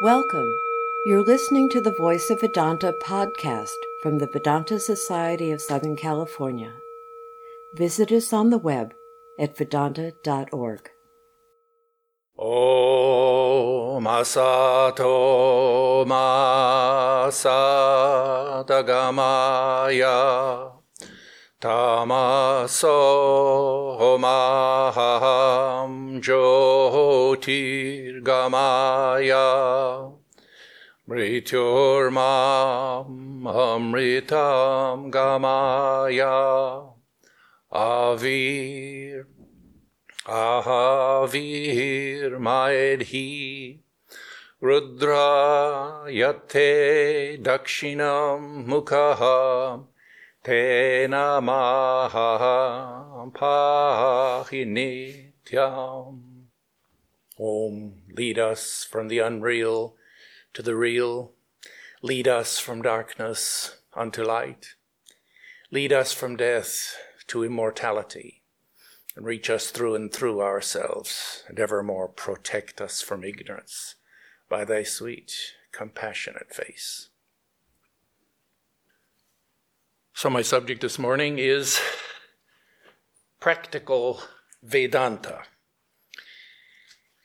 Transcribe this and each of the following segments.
Welcome. You're listening to the Voice of Vedanta podcast from the Vedanta Society of Southern California. Visit us on the web at vedanta.org. Om Asato Masadagamaya Tamaso Maham Jyotirgamaya Mrityurmam Amritam Gamaya Avir Ahavir Maedhi Rudra Yate Dakshinam Mukha Tena Maha Pahinityam Om, lead us from the unreal to the real. Lead us from darkness unto light. Lead us from death to immortality. And reach us through and through ourselves, and evermore protect us from ignorance by thy sweet, compassionate face. So, my subject this morning is practical Vedanta.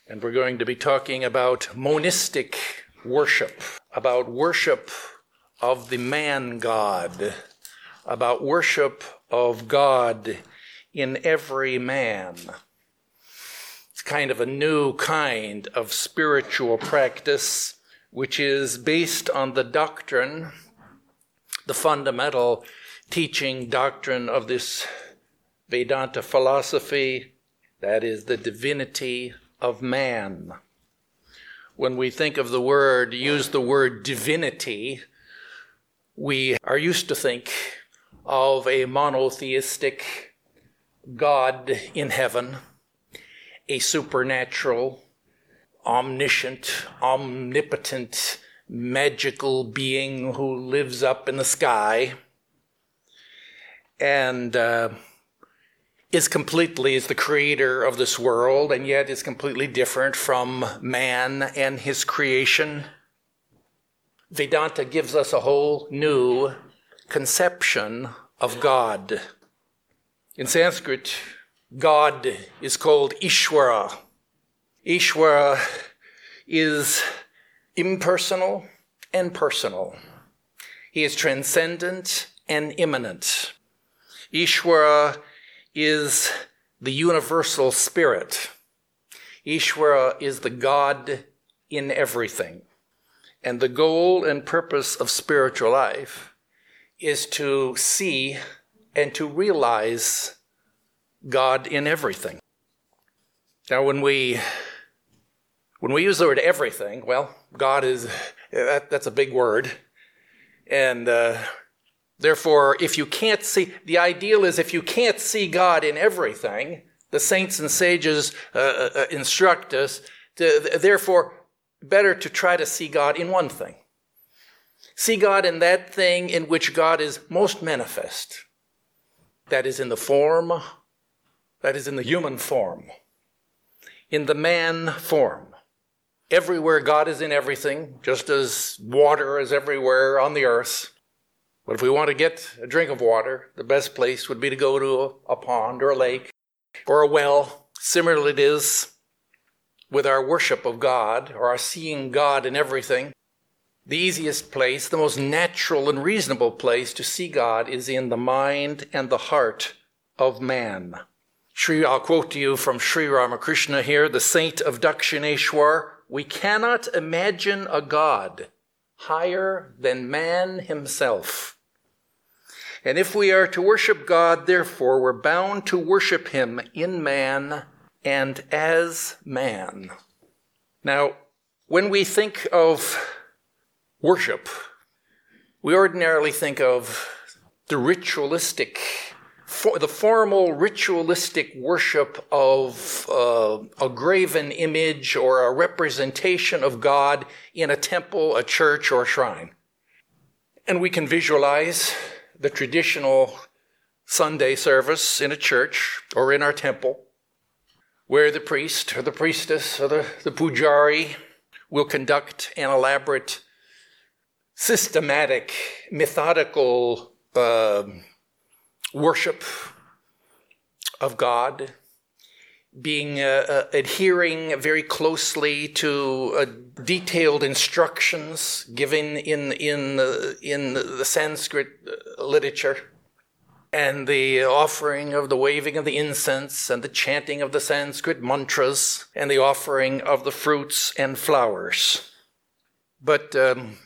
And we're going to be talking about monistic worship, about worship of the man God, about worship of God in every man. It's kind of a new kind of spiritual practice, which is based on the doctrine, the fundamental teaching doctrine of this Vedanta philosophy, that is the divinity of man. When we think of the word, use the word divinity, we are used to think of a monotheistic God in heaven, a supernatural, omniscient, omnipotent, magical being who lives up in the sky and uh, is completely is the creator of this world and yet is completely different from man and his creation. Vedanta gives us a whole new conception of god. In sanskrit god is called ishvara ishvara is impersonal and personal he is transcendent and immanent ishvara is the universal spirit. Ishvara is the God in everything. And the goal and purpose of spiritual life is to see and to realize God in everything. Now, when we when we use the word everything, well, God is that, that's a big word, and uh, Therefore, if you can't see, the ideal is if you can't see God in everything, the saints and sages uh, uh, uh, instruct us, to, therefore, better to try to see God in one thing. See God in that thing in which God is most manifest. That is in the form, that is in the human form, in the man form. Everywhere God is in everything, just as water is everywhere on the earth. But if we want to get a drink of water, the best place would be to go to a, pond or a lake or a well. Similarly, it is with our worship of God or our seeing God in everything. The easiest place, the most natural and reasonable place to see God is in the mind and the heart of man. Shri, I'll quote to you from Sri Ramakrishna here, the saint of Dakshineshwar. We cannot imagine a God higher than man himself. And if we are to worship God, therefore, we're bound to worship Him in man and as man. Now, when we think of worship, we ordinarily think of the ritualistic, for, the formal ritualistic worship of uh, a graven image or a representation of God in a temple, a church, or a shrine. And we can visualize the traditional Sunday service in a church or in our temple, where the priest or the priestess or the, the pujari will conduct an elaborate, systematic, methodical uh, worship of God, being uh, uh, adhering very closely to uh, detailed instructions given in in uh, in the Sanskrit literature, and the offering of the waving of the incense and the chanting of the Sanskrit mantras and the offering of the fruits and flowers. But um,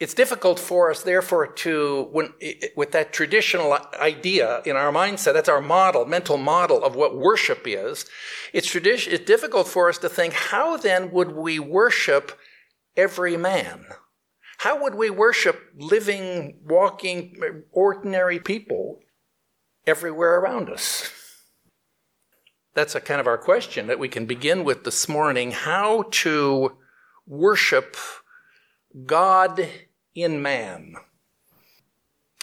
it's difficult for us, therefore, to, when, with that traditional idea in our mindset, that's our model, mental model of what worship is. It's, tradition, it's difficult for us to think, how then would we worship every man? How would we worship living, walking, ordinary people everywhere around us? That's a kind of our question that we can begin with this morning. How to worship God in man.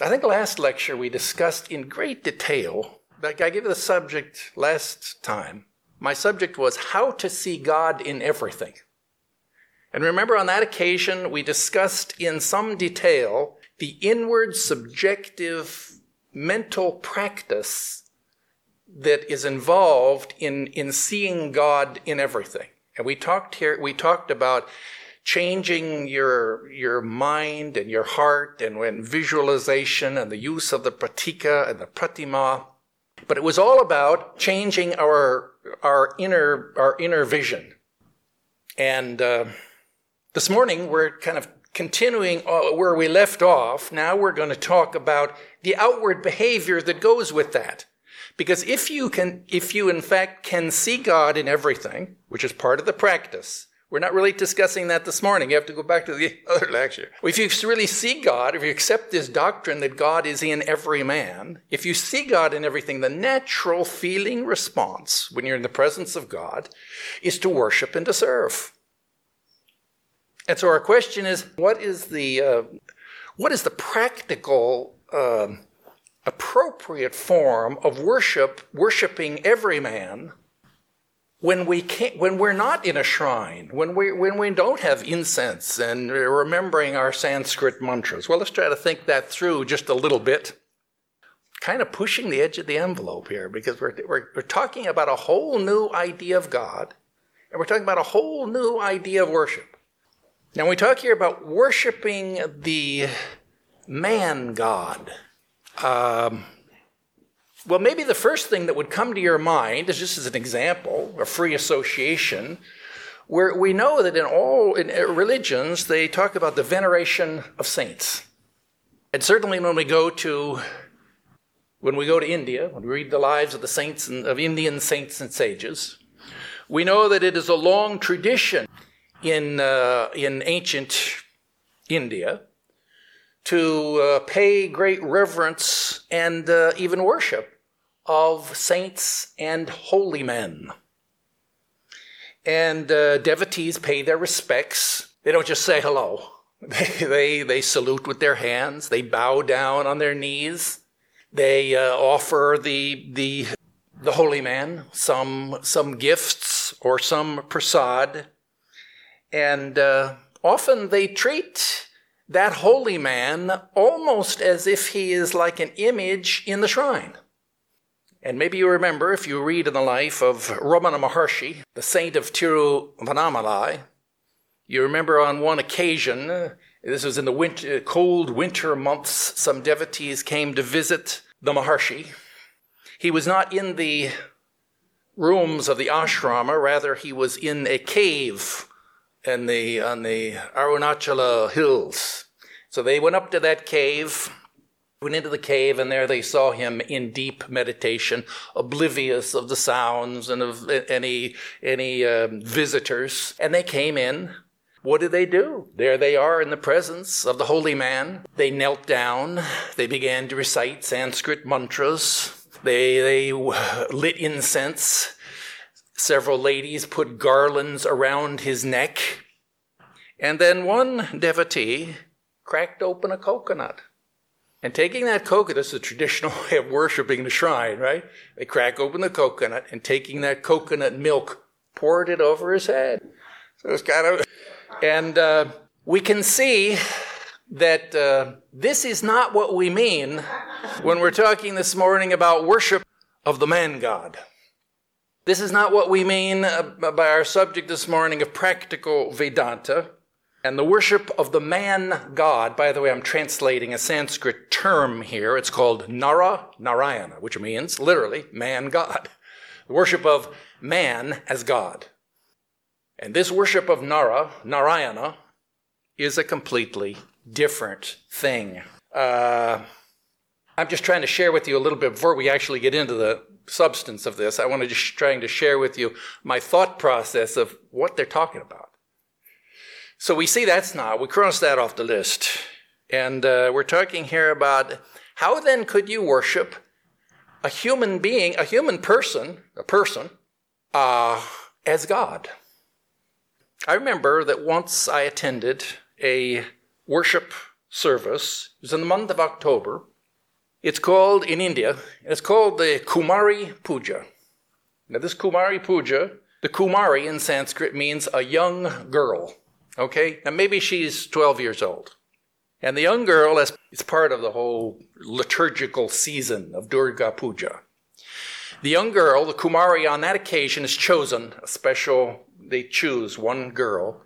I think last lecture we discussed in great detail, like I gave the subject last time. My subject was how to see God in everything. And remember, on that occasion, we discussed in some detail the inward subjective mental practice that is involved in, in seeing God in everything. And we talked here, we talked about changing your, your mind and your heart and when visualization and the use of the pratika and the pratima. But it was all about changing our, our inner, our inner vision. And, uh, this morning we're kind of continuing uh, where we left off. Now we're going to talk about the outward behavior that goes with that. Because if you can, if you in fact can see God in everything, which is part of the practice, we're not really discussing that this morning. You have to go back to the other lecture. If you really see God, if you accept this doctrine that God is in every man, if you see God in everything, the natural feeling response when you're in the presence of God is to worship and to serve. And so our question is, what is the uh, what is the practical uh, appropriate form of worship, worshiping every man? When we can't, when we're not in a shrine, when we when we don't have incense and remembering our Sanskrit mantras. Well, let's try to think that through just a little bit. Kind of pushing the edge of the envelope here because we're, we're, we're talking about a whole new idea of God and we're talking about a whole new idea of worship. Now, we talk here about worshiping the man God. Um, well, maybe the first thing that would come to your mind is just as an example, a free association, where we know that in all in uh, religions they talk about the veneration of saints. And certainly when we go to when we go to India, when we read the lives of the saints and, of Indian saints and sages, we know that it is a long tradition in uh, in ancient India to uh, pay great reverence and uh, even worship of saints and holy men. And uh, devotees pay their respects. They don't just say hello. They, they, they salute with their hands. They bow down on their knees. They uh, offer the, the, the holy man some, some gifts or some prasad. And uh, often they treat that holy man almost as if he is like an image in the shrine. And maybe you remember, if you read in the life of Ramana Maharshi, the saint of Tiruvannamalai, you remember on one occasion, uh, this was in the winter, uh, cold winter months, some devotees came to visit the Maharshi. He was not in the rooms of the ashrama, rather, he was in a cave in the, on the Arunachala hills. So they went up to that cave went into the cave, and there they saw him in deep meditation, oblivious of the sounds and of any any um, visitors. And they came in. What did they do? There they are in the presence of the holy man. They knelt down. They began to recite Sanskrit mantras. They they lit incense. Several ladies put garlands around his neck. And then one devotee cracked open a coconut and taking that coconut, this is a traditional way of worshiping the shrine, right? They crack open the coconut and taking that coconut milk, poured it over his head. So it's kind of, And uh, we can see that uh, this is not what we mean when we're talking this morning about worship of the man God. This is not what we mean uh, by our subject this morning of practical Vedanta and the worship of the man God. By the way, I'm translating a Sanskrit term here. It's called Nara Narayana, which means literally man God. The worship of man as God. And this worship of Nara, Narayana, is a completely different thing. Uh, I'm just trying to share with you a little bit before we actually get into the substance of this. I want to just trying to share with you my thought process of what they're talking about. So we see that's not. We cross that off the list. And uh, we're talking here about how then could you worship a human being, a human person, a person, uh, as God? I remember that once I attended a worship service. It was in the month of October. It's called, in India, it's called the Kumari Puja. Now, this Kumari Puja, the Kumari in Sanskrit means a young girl. Okay? Now, maybe she's 12 years old. And the young girl is part of the whole liturgical season of Durga Puja. The young girl, the Kumari, on that occasion is chosen, a special, they choose one girl,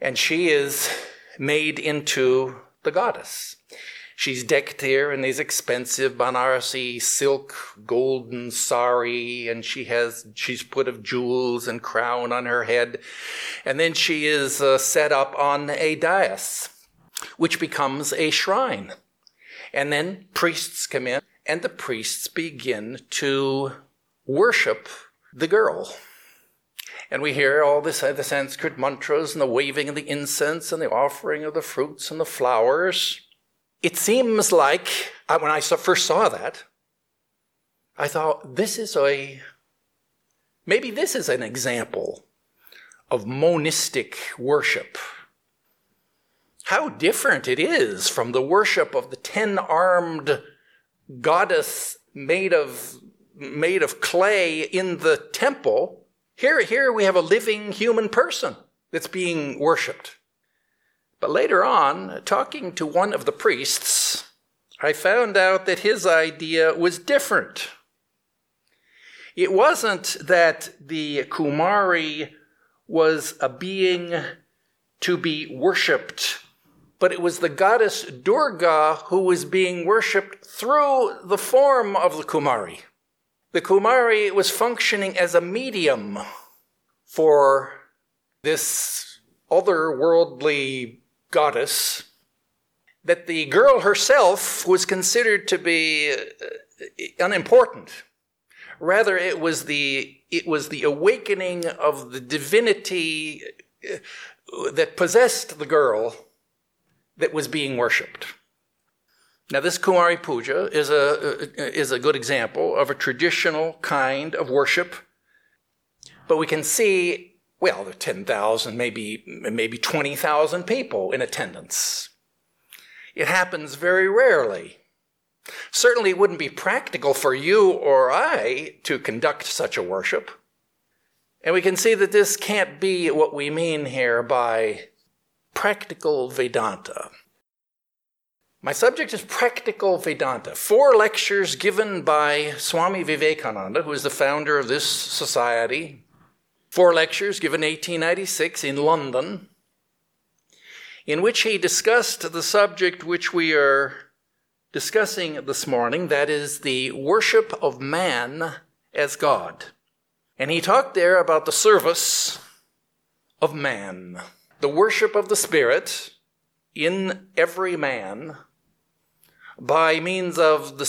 and she is made into the goddess. She's decked here in these expensive Banarasi silk golden sari, and she has she's put of jewels and crown on her head, and then she is uh, set up on a dais, which becomes a shrine, and then priests come in, and the priests begin to worship the girl. And we hear all this, the Sanskrit mantras and the waving of the incense and the offering of the fruits and the flowers. It seems like, uh, when I first saw that, I thought, this is a, maybe this is an example of monistic worship. How different it is from the worship of the ten armed goddess made of, made of clay in the temple here, here we have a living human person that's being worshiped. But later on, talking to one of the priests, I found out that his idea was different. It wasn't that the Kumari was a being to be worshipped, but it was the goddess Durga who was being worshipped through the form of the Kumari. The Kumari was functioning as a medium for this otherworldly goddess that the girl herself was considered to be uh, unimportant. Rather, it was the, it was the awakening of the divinity uh, that possessed the girl that was being worshipped. Now, this Kumari Puja is a, is a good example of a traditional kind of worship, but we can see, well, there are 10,000, maybe, maybe 20,000 people in attendance. It happens very rarely. Certainly, it wouldn't be practical for you or I to conduct such a worship. And we can see that this can't be what we mean here by practical Vedanta. My subject is practical Vedanta. Four lectures given by Swami Vivekananda, who is the founder of this society. Four lectures given 1896 in London, in which he discussed the subject which we are discussing this morning that is, the worship of man as God. And he talked there about the service of man, the worship of the Spirit in every man by means of the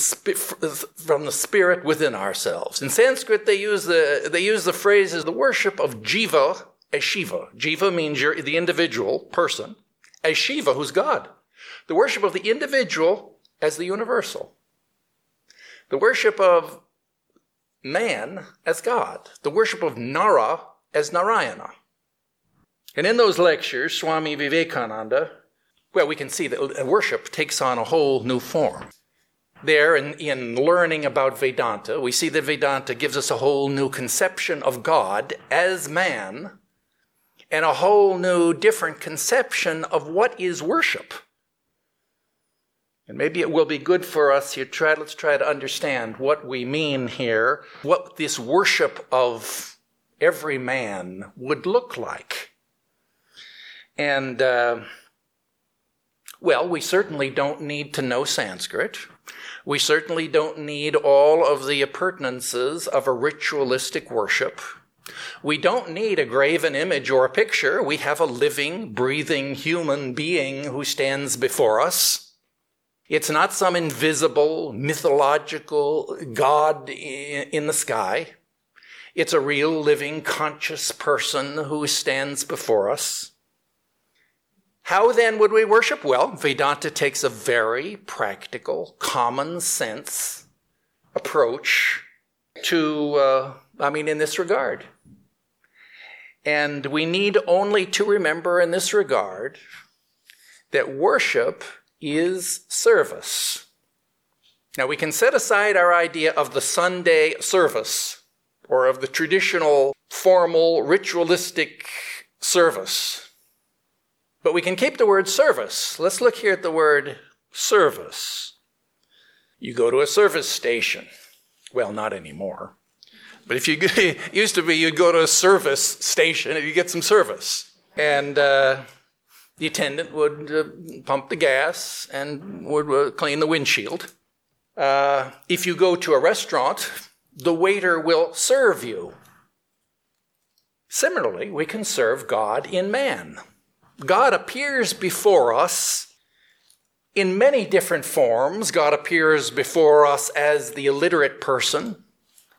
from the spirit within ourselves. In Sanskrit, they use the they use the phrase as the worship of jiva as Shiva. Jiva means you're the individual person, as Shiva, who's God. The worship of the individual as the universal. The worship of man as God. The worship of Nara as Narayana. And in those lectures, Swami Vivekananda well, we can see that worship takes on a whole new form. There, in, in learning about Vedanta, we see that Vedanta gives us a whole new conception of God as man and a whole new, different conception of what is worship. And maybe it will be good for us here. Try, let's try to understand what we mean here, what this worship of every man would look like. And, uh, well, we certainly don't need to know Sanskrit. We certainly don't need all of the appurtenances of a ritualistic worship. We don't need a graven image or a picture. We have a living, breathing human being who stands before us. It's not some invisible, mythological God in the sky. It's a real, living, conscious person who stands before us. How then would we worship? Well, Vedanta takes a very practical, common sense approach to, uh, I mean, in this regard. And we need only to remember in this regard that worship is service. Now, we can set aside our idea of the Sunday service or of the traditional, formal, ritualistic service but we can keep the word service. Let's look here at the word service. You go to a service station. Well, not anymore. But if you used to be, you'd go to a service station and you get some service, and uh, the attendant would uh, pump the gas and would uh, clean the windshield. Uh, if you go to a restaurant, the waiter will serve you. Similarly, we can serve God in man. God appears before us in many different forms. God appears before us as the illiterate person,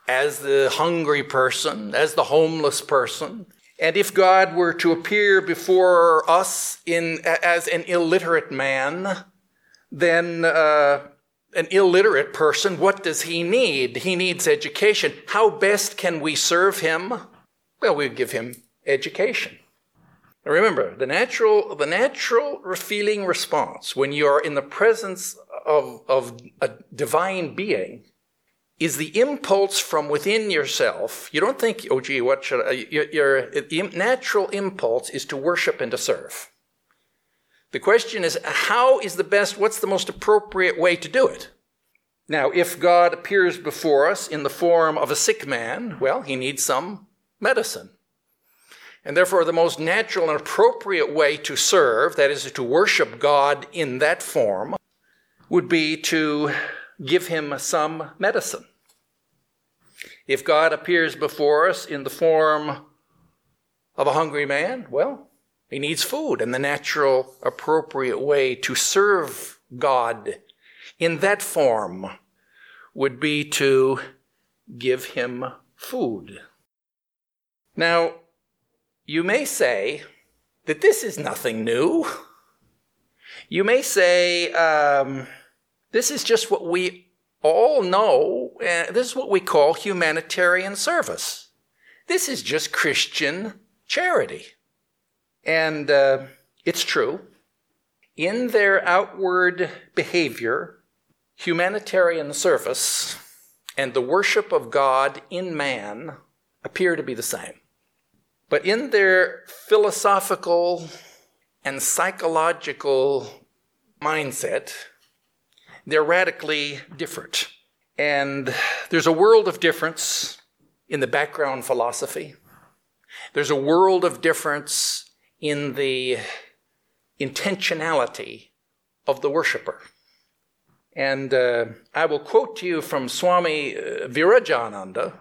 as the hungry person, as the homeless person. And if God were to appear before us in, as an illiterate man, then uh, an illiterate person, what does he need? He needs education. How best can we serve him? Well, we give him education. Now remember, the natural, the natural feeling response when you are in the presence of, of a divine being is the impulse from within yourself. You don't think, oh, gee, what should I? Your, your natural impulse is to worship and to serve. The question is, how is the best, what's the most appropriate way to do it? Now, if God appears before us in the form of a sick man, well, he needs some medicine. And therefore, the most natural and appropriate way to serve, that is, to worship God in that form, would be to give him some medicine. If God appears before us in the form of a hungry man, well, he needs food. And the natural, appropriate way to serve God in that form would be to give him food. Now, you may say that this is nothing new. You may say, um, this is just what we all know. This is what we call humanitarian service. This is just Christian charity. And uh, it's true. In their outward behavior, humanitarian service and the worship of God in man appear to be the same. But in their philosophical and psychological mindset, they're radically different. And there's a world of difference in the background philosophy. There's a world of difference in the intentionality of the worshiper. And uh, I will quote to you from Swami uh, Virajananda,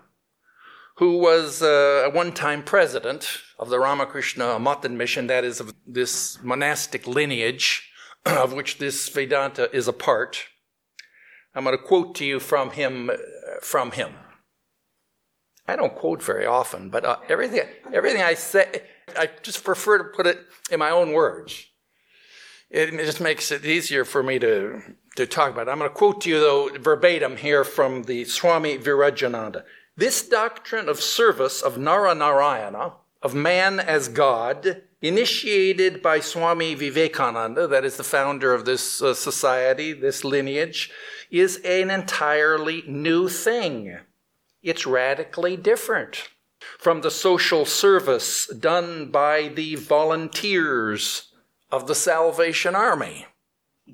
who was uh, a one time president of the Ramakrishna Math and mission, that is, of this monastic lineage of which this Vedanta is a part. I'm going to quote to you from him. Uh, from him. I don't quote very often, but uh, everything, everything I say, I just prefer to put it in my own words. It, just makes it easier for me to, to talk about it. I'm going to quote to you, though, verbatim here from the Swami Virajananda. This doctrine of service of Naranarayana, of man as God, initiated by Swami Vivekananda, that is the founder of this uh, society, this lineage, is an entirely new thing. It's radically different. from the social service done by the volunteers of the Salvation Army.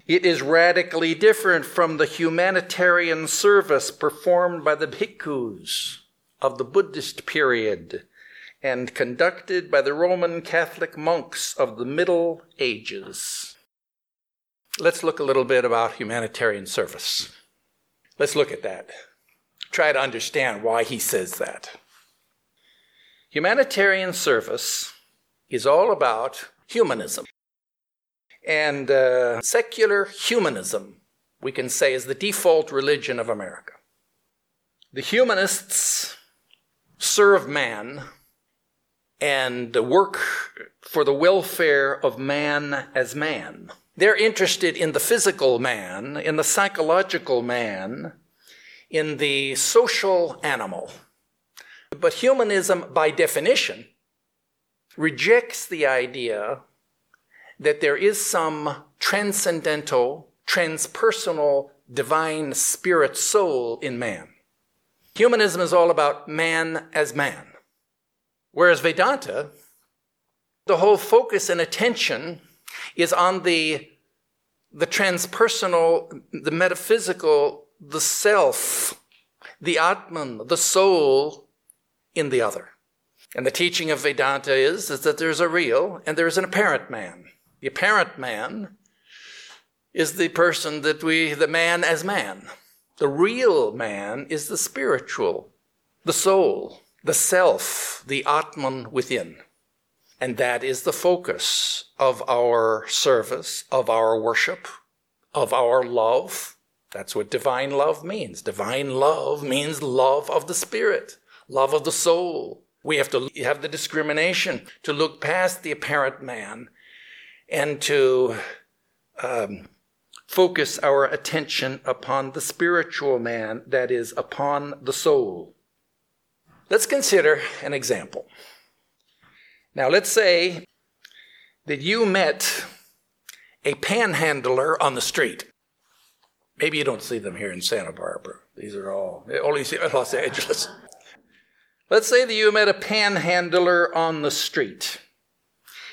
It is radically different from the humanitarian service performed by the bhikkhus of the Buddhist period and conducted by the Roman Catholic monks of the Middle Ages. Let's look a little bit about humanitarian service. Let's look at that. Try to understand why he says that. Humanitarian service is all about humanism. And uh, secular humanism, we can say, is the default religion of America. The humanists serve man and work for the welfare of man as man. They're interested in the physical man, in the psychological man, in the social animal. But humanism, by definition, rejects the idea that there is some transcendental, transpersonal, divine spirit soul in man. Humanism is all about man as man. Whereas Vedanta, the whole focus and attention is on the, the transpersonal, the metaphysical, the self, the Atman, the soul in the other. And the teaching of Vedanta is, is that there's a real and there's an apparent man. The apparent man is the person that we, the man as man. The real man is the spiritual, the soul, the self, the Atman within. And that is the focus of our service, of our worship, of our love. That's what divine love means. Divine love means love of the spirit, love of the soul. We have to have the discrimination to look past the apparent man and to um, focus our attention upon the spiritual man, that is, upon the soul. Let's consider an example. Now, let's say that you met a panhandler on the street. Maybe you don't see them here in Santa Barbara. These are all, only see in Los Angeles. Let's say that you met a panhandler on the street.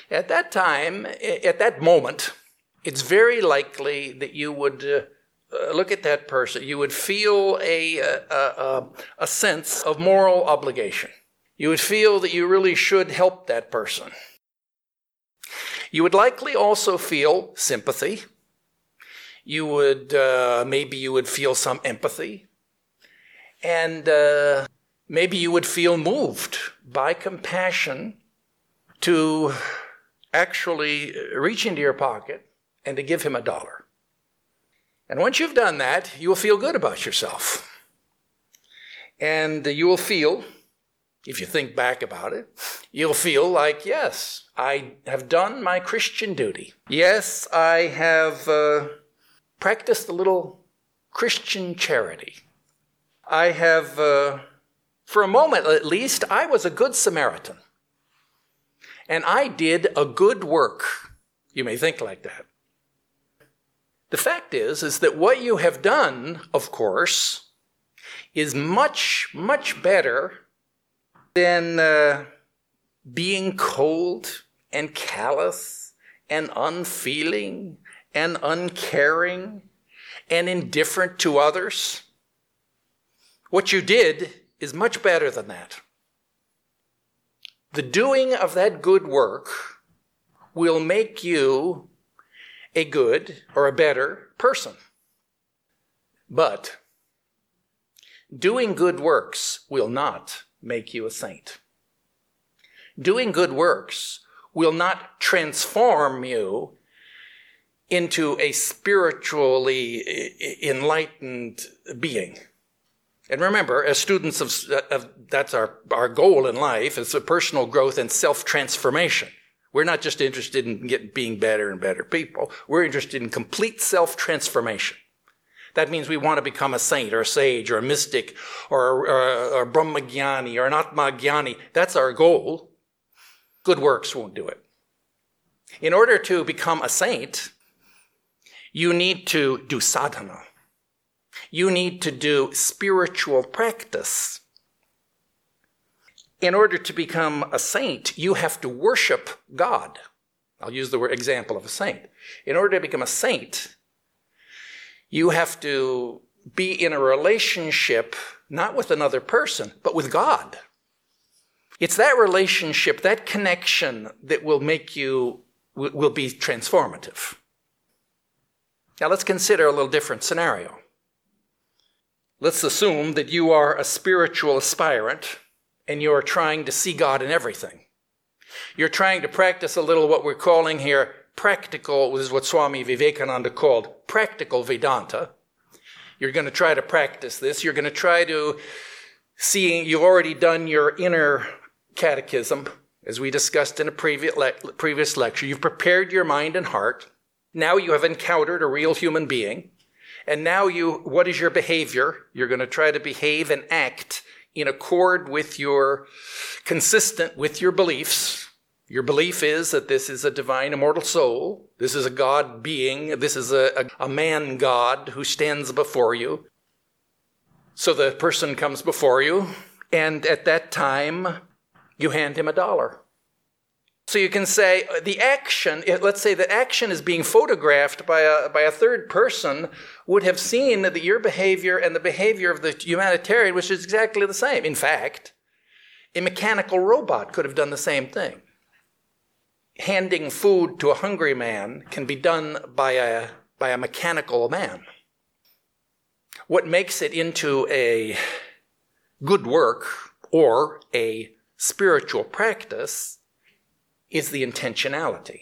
At that time, at that moment, it's very likely that you would uh, uh, look at that person, you would feel a, a, a, a sense of moral obligation. You would feel that you really should help that person. You would likely also feel sympathy. You would, uh, maybe you would feel some empathy. And uh, maybe you would feel moved by compassion to actually reach into your pocket and to give him a dollar. And once you've done that, you will feel good about yourself. And you will feel, if you think back about it, you'll feel like, yes, I have done my Christian duty. Yes, I have uh, practiced a little Christian charity. I have, uh, for a moment at least, I was a good Samaritan. And I did a good work. You may think like that. The fact is, is that what you have done, of course, is much, much better than uh, being cold and callous and unfeeling and uncaring and indifferent to others. What you did is much better than that. The doing of that good work will make you a good or a better person. But doing good works will not make you a saint. Doing good works will not transform you into a spiritually enlightened being. And remember, as students of, uh, of that's our, our goal in life, is a personal growth and self-transformation. We're not just interested in getting, being better and better people. We're interested in complete self transformation. That means we want to become a saint or a sage or a mystic or, or, or Brahmagyani or an Atmagyani. That's our goal. Good works won't do it. In order to become a saint, you need to do sadhana. You need to do spiritual practice. in order to become a saint, you have to worship God. I'll use the example of a saint. In order to become a saint, you have to be in a relationship not with another person, but with God. It's that relationship, that connection that will make you, will be transformative. Now let's consider a little different scenario. Let's assume that you are a spiritual aspirant and you are trying to see God in everything. You're trying to practice a little what we're calling here practical, this is what Swami Vivekananda called practical Vedanta. You're going to try to practice this. You're going to try to see, you've already done your inner catechism, as we discussed in a previous, le- previous lecture. You've prepared your mind and heart. Now you have encountered a real human being. And now you, what is your behavior? You're going to try to behave and act in accord with your, consistent with your beliefs, your belief is that this is a divine immortal soul. This is a God being. This is a, a, a, man God who stands before you. So the person comes before you, and at that time, you hand him a dollar. So you can say uh, the action, let's say the action is being photographed by a, by a third person, would have seen that your behavior and the behavior of the humanitarian which is exactly the same. In fact, a mechanical robot could have done the same thing handing food to a hungry man can be done by a, by a mechanical man. What makes it into a good work or a spiritual practice is the intentionality.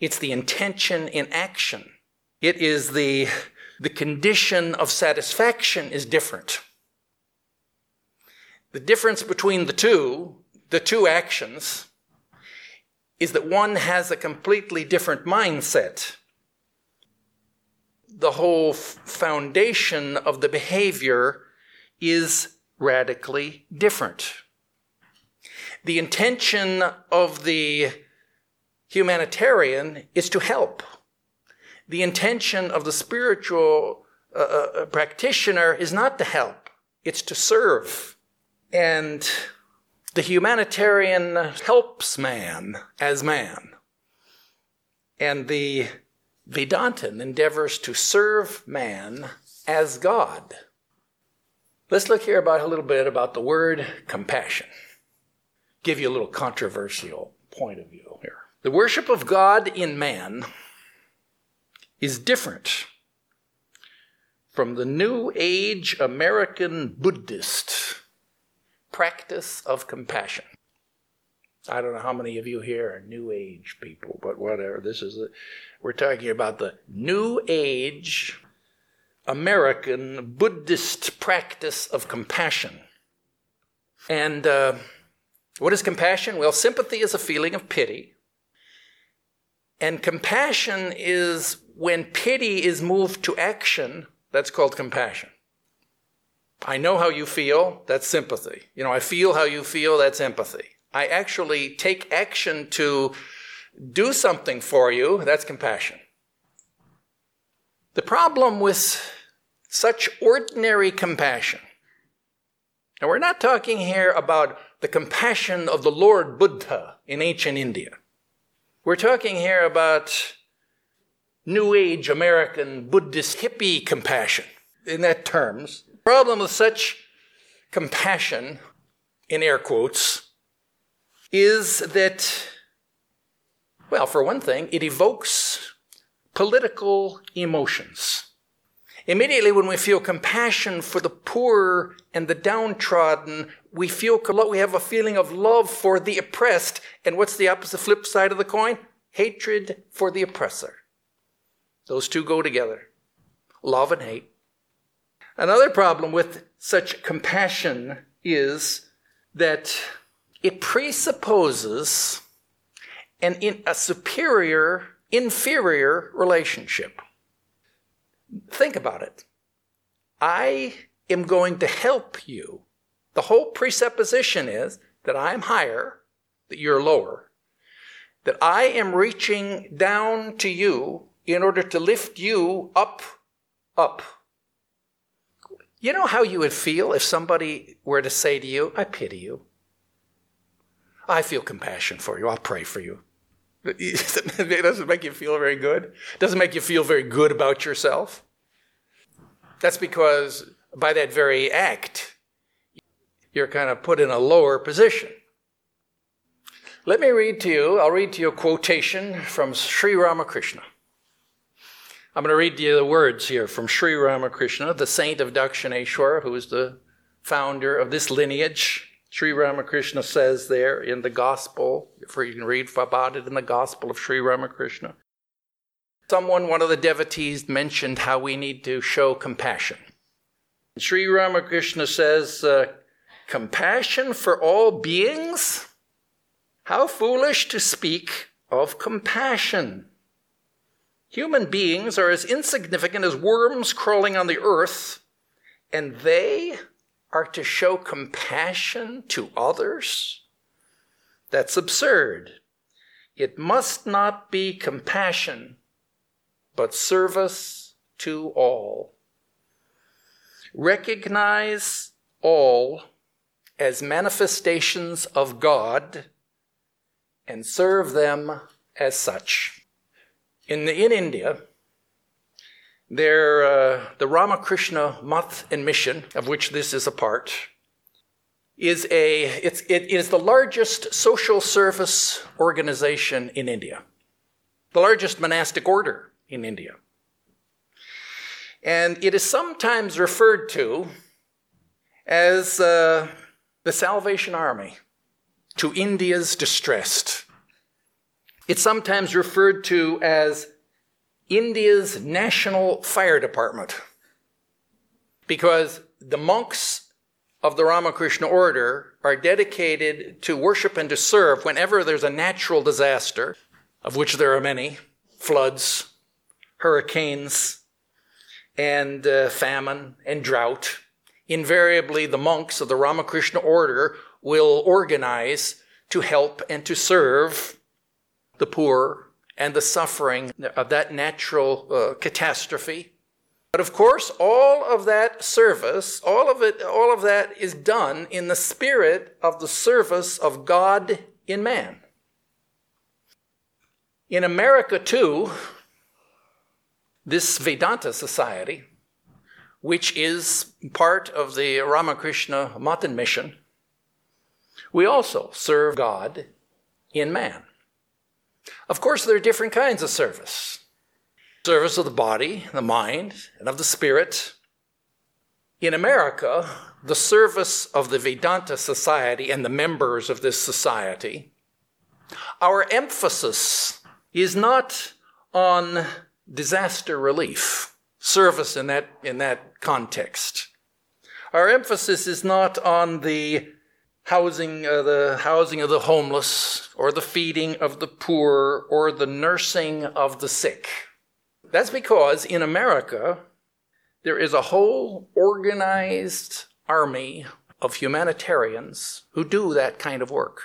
It's the intention in action. It is the, the condition of satisfaction is different. The difference between the two, the two actions, is that one has a completely different mindset. The whole foundation of the behavior is radically different. The intention of the humanitarian is to help. The intention of the spiritual uh, uh, practitioner is not to help, it's to serve. And the humanitarian helps man as man, and the Vedantin endeavors to serve man as God. Let's look here about a little bit about the word compassion. Give you a little controversial point of view here. The worship of God in man is different from the New Age American Buddhist practice of compassion. I don't know how many of you here are New Age people, but whatever. This is we're talking about the New Age American Buddhist practice of compassion. And uh, what is compassion? Well, sympathy is a feeling of pity. And compassion is when pity is moved to action, that's called compassion. I know how you feel, that's sympathy. You know, I feel how you feel, that's empathy. I actually take action to do something for you, that's compassion. The problem with such ordinary compassion, and we're not talking here about the compassion of the Lord Buddha in ancient India. We're talking here about New Age American Buddhist hippie compassion in that terms problem with such compassion, in air quotes, is that, well, for one thing, it evokes political emotions. Immediately, when we feel compassion for the poor and the downtrodden, we feel we have a feeling of love for the oppressed. And what's the opposite flip side of the coin? Hatred for the oppressor. Those two go together. Love and hate. Another problem with such compassion is that it presupposes an in, a superior inferior relationship. Think about it. I am going to help you. The whole presupposition is that I am higher, that you're lower, that I am reaching down to you in order to lift you up, up. You know how you would feel if somebody were to say to you, I pity you. I feel compassion for you. I'll pray for you. It doesn't make you feel very good. It doesn't make you feel very good about yourself. That's because by that very act, you're kind of put in a lower position. Let me read to you, I'll read to you a quotation from Sri Ramakrishna. I'm going to read you the words here from Sri Ramakrishna, the saint of Dakshineshwar, who is the founder of this lineage. Sri Ramakrishna says there in the Gospel, if you can read about it in the Gospel of Sri Ramakrishna. Someone, one of the devotees, mentioned how we need to show compassion. Sri Ramakrishna says, uh, Compassion for all beings? How foolish to speak of compassion. Human beings are as insignificant as worms crawling on the earth, and they are to show compassion to others? That's absurd. It must not be compassion, but service to all. Recognize all as manifestations of God and serve them as such. In, the, in India, there, uh, the Ramakrishna Math and Mission, of which this is a part, is a it's, it is the largest social service organization in India, the largest monastic order in India, and it is sometimes referred to as uh, the Salvation Army to India's distressed. It's sometimes referred to as India's National Fire Department because the monks of the Ramakrishna order are dedicated to worship and to serve whenever there's a natural disaster, of which there are many floods, hurricanes, and uh, famine and drought. Invariably, the monks of the Ramakrishna order will organize to help and to serve the poor and the suffering of that natural uh, catastrophe. But of course, all of that service, all of it, all of that is done in the spirit of the service of God in man. In America, too, this Vedanta society, which is part of the Ramakrishna Math and mission, we also serve God in man. Of course, there are different kinds of service service of the body, the mind, and of the spirit. In America, the service of the Vedanta Society and the members of this society, our emphasis is not on disaster relief, service in that, in that context. Our emphasis is not on the housing, uh, the housing of the homeless, or the feeding of the poor, or the nursing of the sick. That's because in America, there is a whole organized army of humanitarians who do that kind of work.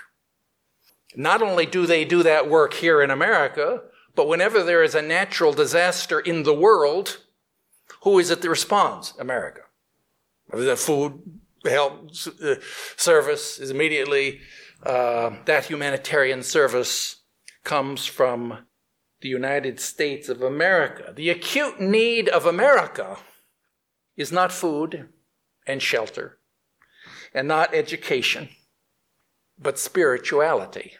Not only do they do that work here in America, but whenever there is a natural disaster in the world, who is it that responds? America. The food, help uh, service is immediately uh, that humanitarian service comes from the United States of America. The acute need of America is not food and shelter and not education, but spirituality.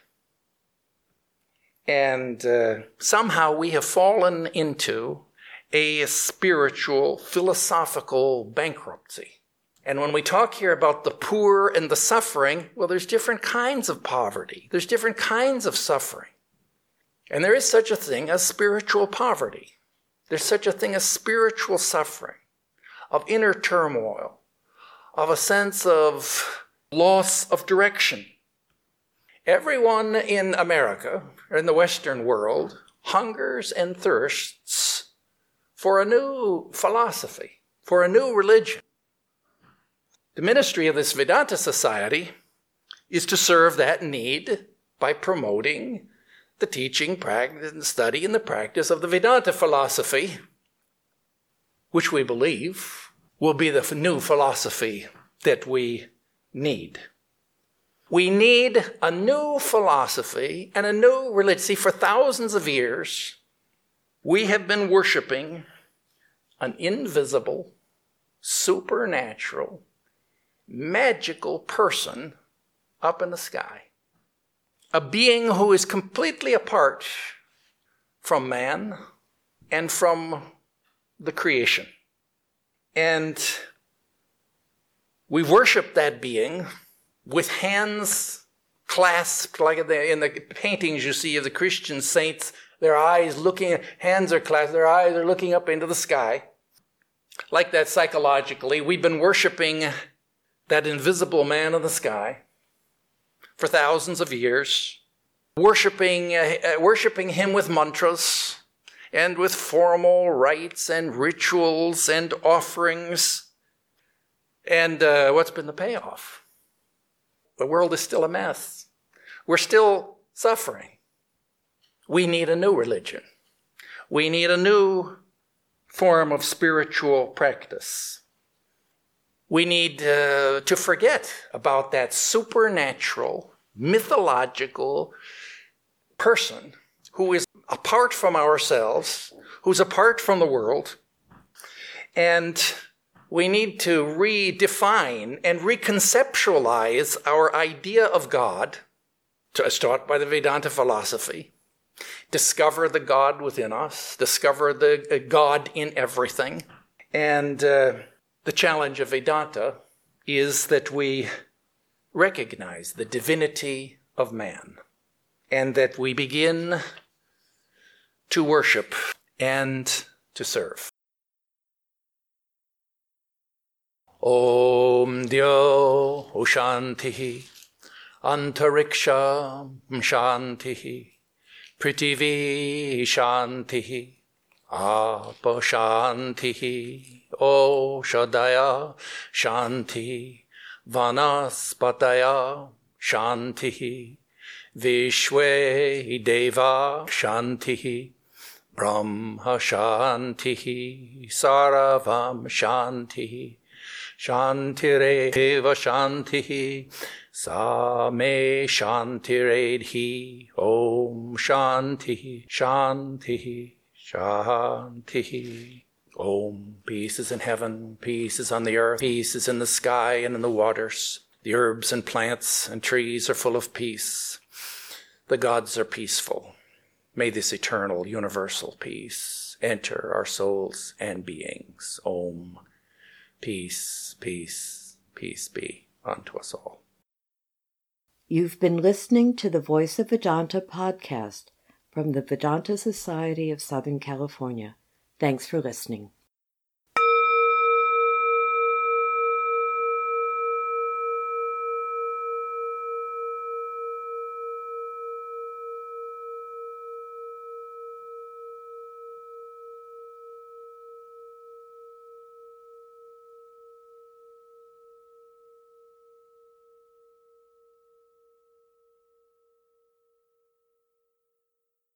And uh, somehow we have fallen into a spiritual, philosophical bankruptcy. And when we talk here about the poor and the suffering, well, there's different kinds of poverty. There's different kinds of suffering. And there is such a thing as spiritual poverty. There's such a thing as spiritual suffering, of inner turmoil, of a sense of loss of direction. Everyone in America, or in the Western world, hungers and thirsts for a new philosophy, for a new religion. The ministry of this Vedanta society is to serve that need by promoting the teaching, practice, and study and the practice of the Vedanta philosophy, which we believe will be the new philosophy that we need. We need a new philosophy and a new religion. See, for thousands of years, we have been worshiping an invisible, supernatural, magical person up in the sky. A being who is completely apart from man and from the creation. And we worship that being with hands clasped, like in the, paintings you see of the Christian saints, their eyes looking, hands are clasped, their eyes are looking up into the sky. Like that psychologically, we've been worshiping that invisible man in the sky for thousands of years, worshiping, uh, uh, worshiping him with mantras and with formal rites and rituals and offerings. And uh, what's been the payoff? The world is still a mess. We're still suffering. We need a new religion. We need a new form of spiritual practice. We need uh, to forget about that supernatural, mythological person who is apart from ourselves, who's apart from the world, and we need to redefine and reconceptualize our idea of God, as taught by the Vedanta philosophy, discover the God within us, discover the uh, God in everything. And uh, the challenge of Vedanta is that we recognize the divinity of man and that we begin to worship and to serve. Om Dio Shanti Antariksha Shanti Prithvi Shanti Apa Shanti Oshadaya Shanti Vanaspataya Shanti Vishwe Deva Shanti Brahma Shanti Saravam Shanti Shantireva Shanti Same Shantiredhi Om Shanti Shanti Shanti Om Peace is in heaven, peace is on the earth, peace is in the sky and in the waters. The herbs and plants and trees are full of peace. The gods are peaceful. May this eternal, universal peace enter our souls and beings. Om. Peace, peace, peace be unto us all. You've been listening to the Voice of Vedanta podcast from the Vedanta Society of Southern California. Thanks for listening.